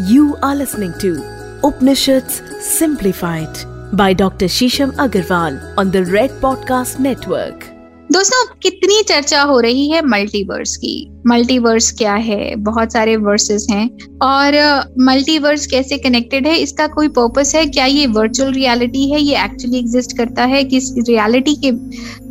You are listening to Upanishads Simplified by Dr. Shisham Agarwal on the Red Podcast Network. दोस्तों, कितनी चर्चा हो रही है मल्टीवर्स की? मल्टीवर्स क्या है? बहुत सारे वर्सेस हैं। और मल्टीवर्स कैसे कनेक्टेड है? इसका कोई पर्पस है? क्या ये वर्चुअल रियलिटी है? ये एक्चुअली एग्जिस्ट करता है? किस रियलिटी के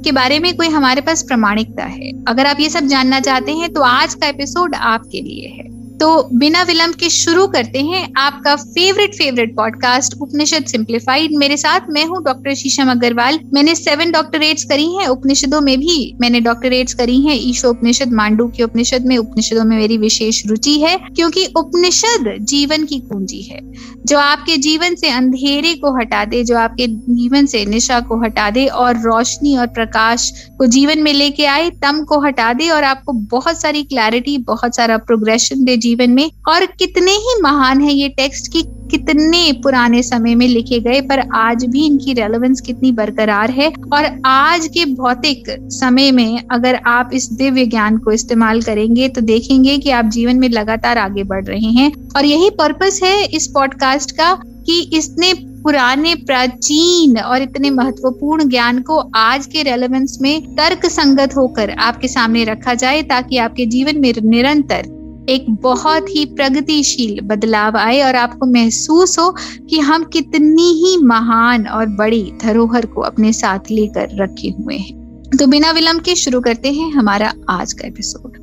के बारे में कोई हमारे पास प्रमाणिकता है? अगर आप ये सब जानना चाहते हैं तो आज का एपिसोड आपके लिए है। तो बिना विलंब के शुरू करते हैं आपका favourite favourite podcast Upanishad Simplified मेरे साथ मैं हूँ डॉक्टर शीशम अग्रवाल। मैंने सेवन डॉक्टरेट्स करी हैं। उपनिषदों में भी मैंने डॉक्टरेट्स करी हैं। ईशो उपनिषद, मांडू के उपनिषद में उपनिषदों में मेरी विशेष रुचि है, क्योंकि उपनिषद जीवन की कुंजी है। जो आपके जीवन से अंधेरे को हटा दे, जो आपके जीवन से निशा को हटा दे और रोशनी और प्रकाश को जीवन में लेके आए, तम को हटा दे और आपको बहुत सारी क्लैरिटी बहुत सारा प्रोग्रेशन दे जीवन में? और कितने ही महान है ये टेक्स्ट की कितने पुराने समय में लिखे गए, पर आज भी इनकी रेलेवेंस कितनी बरकरार है? और आज के भौतिक समय में अगर आप इस दिव्य ज्ञान को इस्तेमाल करेंगे तो देखेंगे कि आप जीवन में लगातार आगे बढ़ रहे हैं। और यही पर्पस है इस पॉडकास्ट का कि इसने पुराने, प्राचीन और इतने महत्वपूर्ण ज्ञान को आज के रेलेवेंस में तर्क संगत होकर आपके सामने रखा जाए, ताकि आपके जीवन में निरंतर एक बहुत ही प्रगतिशील बदलाव आए और आपको महसूस हो कि हम कितनी ही महान और बड़ी धरोहर को अपने साथ लेकर रखे हुए हैं। तो बिना विलंब के शुरू करते हैं हमारा आज का एपिसोड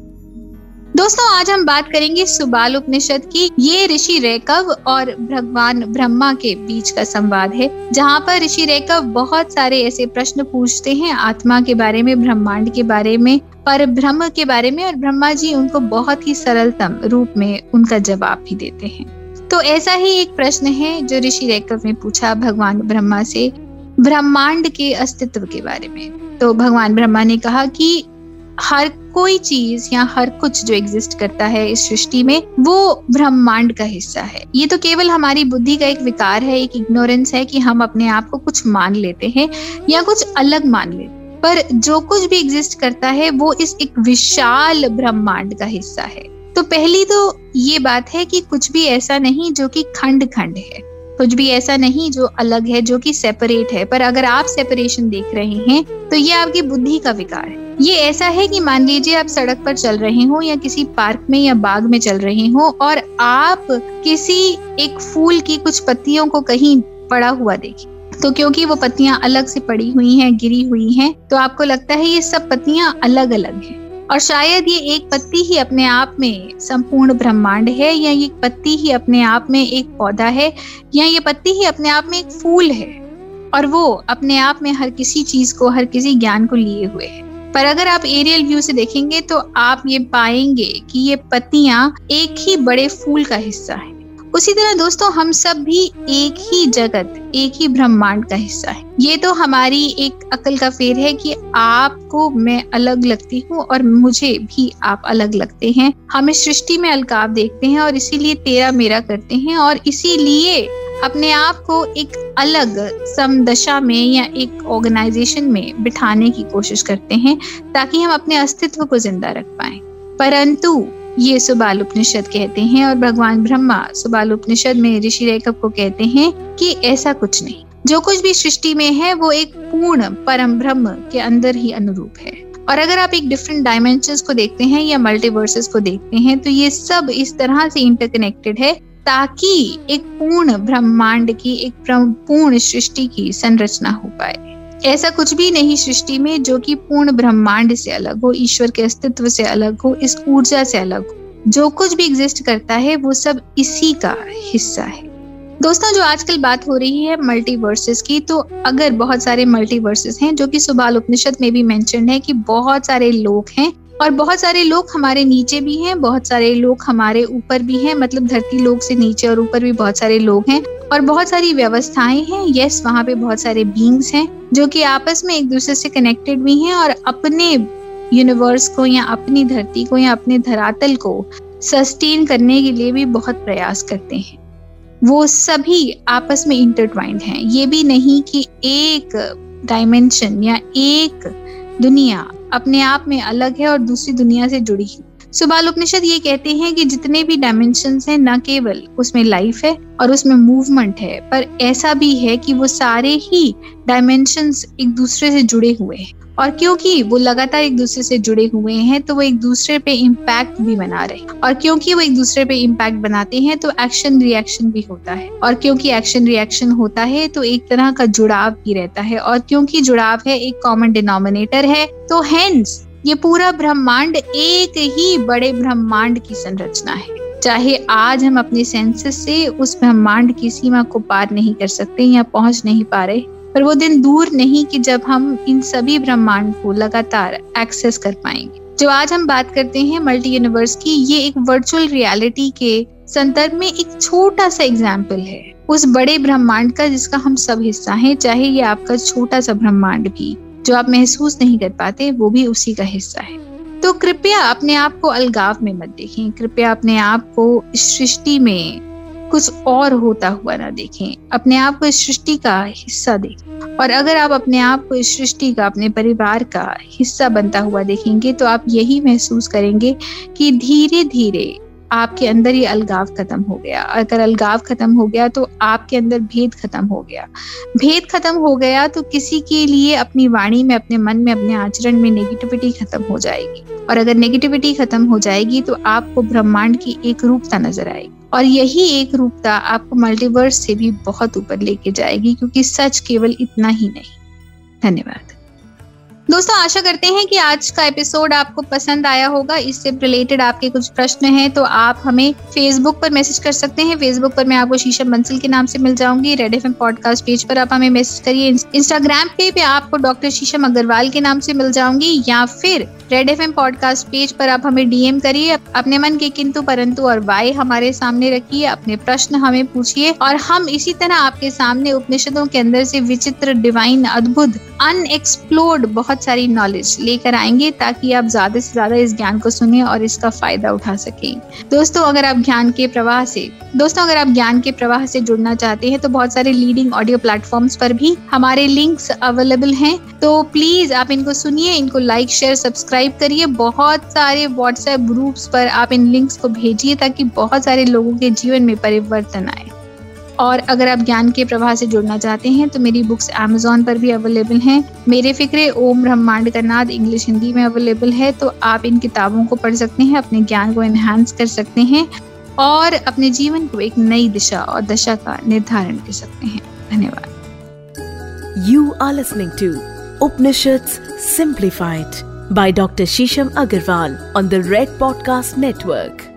दोस्तों, आज हम बात करेंगे सुबाल उपनिषद की। ये ऋषि रेकव और भगवान ब्रह्मा के बीच का संवाद है, जहाँ पर ऋषि रेकव बहुत सारे ऐसे प्रश्न पूछते हैं आत्मा के बारे में, ब्रह्मांड के बारे में पर ब्रह्म के बारे में और ब्रह्मा जी उनको बहुत ही सरलतम रूप में उनका जवाब भी देते हैं। तो ऐसा ही एक प्रश्न है जो ऋषि रेकव ने पूछा भगवान ब्रह्मा से ब्रह्मांड के अस्तित्व के बारे में। तो भगवान ब्रह्मा ने कहा कि हर कोई चीज़ या हर कुछ जो एग्जिस्ट करता है इस सृष्टि में, वो ब्रह्मांड का हिस्सा है। ये तो केवल हमारी बुद्धि का एक विकार है, एक इग्नोरेंस है कि हम अपने आप को कुछ मान लेते हैं या कुछ अलग मान लेते पर जो कुछ भी एग्जिस्ट करता है, वो इस एक विशाल ब्रह्मांड का हिस्सा है। तो पहली तो ये बात है कि कुछ भी ऐसा नहीं जो कि खंड खंड है। कुछ भी ऐसा नहीं जो अलग है, जो कि सेपरेट है। पर अगर आप सेपरेशन देख रहे हैं तो ये आपकी बुद्धि का विकार है। ये ऐसा है कि मान लीजिए आप सड़क पर चल रहे हो या किसी पार्क में या बाग में चल रहे हो और आप किसी एक फूल की कुछ पत्तियों को कहीं पड़ा हुआ देखिए तो क्योंकि वो पत्तियाँ अलग से पड़ी हुई हैं, गिरी हुई हैं तो आपको लगता है ये सब पत्तियाँ अलग अलग हैं। और शायद ये एक पत्ती ही अपने आप में संपूर्ण ब्रह्मांड है, या ये पत्ती ही अपने आप में एक पौधा है, या ये पत्ती ही अपने आप में एक फूल है। और वो अपने आप में हर किसी चीज़ को, हर किसी ज्ञान को लिए हुए है। पर अगर आप एरियल व्यू से देखेंगे तो आप ये पाएँगे कि ये पत्तियाँ एक ही बड़े फूल का हिस्सा है। उसी तरह दोस्तों, हम सब भी एक ही जगत, एक ही ब्रह्मांड का हिस्सा है। ये तो हमारी एक अकल का फेर है कि आपको मैं अलग लगती हूँ और मुझे भी आप अलग लगते हैं। हम इस सृष्टि में अलकाव देखते हैं और इसीलिए तेरा मेरा करते हैं और इसीलिए अपने आप को एक अलग समदशा में या एक ऑर्गेनाइजेशन में बिठाने की कोशिश करते हैं ताकि हम अपने अस्तित्व को ज़िंदा रख पाए। परंतु ये सुबाल उपनिषद कहते हैं और भगवान ब्रह्मा सुबाल उपनिषद में ऋषि रेखव को कहते हैं कि ऐसा कुछ नहीं। जो कुछ भी सृष्टि में है, वो एक पूर्ण परम ब्रह्म के अंदर ही अनुरूप है। और अगर आप एक डिफरेंट डायमेंशन को देखते हैं या मल्टीवर्सेस को देखते हैं तो ये सब इस तरह से इंटरकनेक्टेड है ताकि एक पूर्ण ब्रह्मांड की, एक पूर्ण सृष्टि की संरचना हो पाए। ऐसा कुछ भी नहीं सृष्टि में जो कि पूर्ण ब्रह्मांड से अलग हो, ईश्वर के अस्तित्व से अलग हो, इस ऊर्जा से अलग हो। जो कुछ भी एग्जिस्ट करता है, वो सब इसी का हिस्सा है। दोस्तों, जो आजकल बात हो रही है मल्टीवर्सेस की तो अगर बहुत सारे मल्टीवर्सेस हैं, जो कि सुबाल उपनिषद में भी मेंशन है कि बहुत सारे लोग हैं और बहुत सारे लोग हमारे नीचे भी हैं, बहुत सारे लोग हमारे ऊपर भी हैं मतलब धरती लोग से नीचे और ऊपर भी बहुत सारे लोग हैं और बहुत सारी व्यवस्थाएँ हैं। यस वहाँ पे बहुत सारे बींग्स हैं जो कि आपस में एक दूसरे से कनेक्टेड भी हैं और अपने यूनिवर्स को या अपनी धरती को या अपने धरातल को सस्टेन करने के लिए भी बहुत प्रयास करते हैं। वो सभी आपस में इंटरट्वाइंड हैं। ये भी नहीं कि एक डायमेंशन या एक दुनिया अपने आप में अलग है और दूसरी दुनिया से जुड़ी है। सुबाल उपनिषद ये कहते हैं कि जितने भी डायमेंशन हैं, न केवल उसमें लाइफ है और उसमें मूवमेंट है, पर ऐसा भी है कि वो सारे ही डायमेंशन एक दूसरे से जुड़े हुए हैं। और क्योंकि वो लगातार एक दूसरे से जुड़े हुए हैं तो वो एक दूसरे पे इम्पैक्ट भी बना रहे और क्योंकि वो एक दूसरे पे इम्पैक्ट बनाते हैं तो एक्शन रिएक्शन भी होता है। और क्योंकि एक्शन रिएक्शन होता है तो एक तरह का जुड़ाव भी रहता है। और क्योंकि जुड़ाव है, एक कॉमन डिनोमिनेटर है तो हेंस ये पूरा ब्रह्मांड एक ही बड़े ब्रह्मांड की संरचना है। चाहे आज हम अपने सेंसेस से उस ब्रह्मांड की सीमा को पार नहीं कर सकते या पहुँच नहीं पा रहे पर वो दिन दूर नहीं कि जब हम इन सभी ब्रह्मांड को लगातार एक्सेस कर पाएँगे। जो आज हम बात करते हैं मल्टी यूनिवर्स की, ये एक वर्चुअल रियलिटी के संदर्भ में एक छोटा सा एग्ज़ाम्पल है। उस बड़े ब्रह्मांड का जिसका हम सब हिस्सा हैं, चाहे ये आपका छोटा सा ब्रह्मांड भी, जो आप महसूस नहीं कर पाते, वो भी उसी का हिस्सा है। तो कृपया अपने आप को अलगाव में मत देखें, कृपया अपने आप को सृष्टि में कुछ और होता हुआ ना देखें। अपने आप को इस सृष्टि का हिस्सा देखें। और अगर आप अपने आप को इस सृष्टि का, अपने परिवार का हिस्सा बनता हुआ देखेंगे तो आप यही महसूस करेंगे कि धीरे धीरे आपके अंदर ये अलगाव खत्म हो गया। अगर अलगाव खत्म हो गया तो आपके अंदर भेद खत्म हो गया। भेद खत्म हो गया तो किसी के लिए अपनी वाणी में, अपने मन में, अपने आचरण में नेगेटिविटी खत्म हो जाएगी। और अगर नेगेटिविटी खत्म हो जाएगी तो आपको ब्रह्मांड की एक रूपता नज़र आएगी। और यही एक रूपता आपको मल्टीवर्स से भी बहुत ऊपर लेके जाएगी, क्योंकि सच केवल इतना ही नहीं। धन्यवाद। दोस्तों, आशा करते हैं कि आज का एपिसोड आपको पसंद आया होगा। इससे रिलेटेड आपके कुछ प्रश्न हैं तो आप हमें फेसबुक पर मैसेज कर सकते हैं। फेसबुक पर मैं आपको शीशम बंसल के नाम से मिल जाऊँगी। रेड एफएम पॉडकास्ट पेज पर आप हमें मैसेज करिए। इंस्टाग्राम पे भी आपको डॉक्टर शीशम अग्रवाल के नाम से मिल जाऊँगी, या फिर रेड एफएम पॉडकास्ट पेज पर आप हमें डीएम करिए। अपने मन के किंतु परंतु और वाई हमारे सामने रखिए, अपने प्रश्न हमें पूछिए। और हम इसी तरह आपके सामने उपनिषदों के अंदर से विचित्र डिवाइन अद्भुत अनएक्सप्लोर्ड बहुत सारी नॉलेज लेकर आएँगे ताकि आप ज़्यादा से ज़्यादा इस ज्ञान को सुने और इसका फ़ायदा उठा सके। दोस्तों, अगर आप ज्ञान के प्रवाह से, दोस्तों, अगर आप ज्ञान के प्रवाह से जुड़ना चाहते हैं तो बहुत सारे लीडिंग ऑडियो प्लेटफॉर्म्स पर भी हमारे लिंक्स अवेलेबल हैं। तो प्लीज़ आप इनको सुनिए, इनको लाइक शेयर सब्सक्राइब करिए। बहुत सारे व्हाट्सएप ग्रुप्स पर आप इन लिंक्स को भेजिए ताकि बहुत सारे लोगों के जीवन में परिवर्तन आए। और अगर आप ज्ञान के प्रवाह से जुड़ना चाहते हैं तो मेरी बुक्स अमेजोन पर भी अवेलेबल हैं। मेरे फिक्रे ओम ब्रह्मांड का नाद इंग्लिश हिंदी में अवेलेबल है तो आप इन किताबों को पढ़ सकते हैं, अपने ज्ञान को एनहांस कर सकते हैं और अपने जीवन को एक नई दिशा और दशा का निर्धारण कर सकते हैं। धन्यवाद। You are listening to Upanishad Simplified by doctor Sheesham Agarwal on the Red Podcast Network.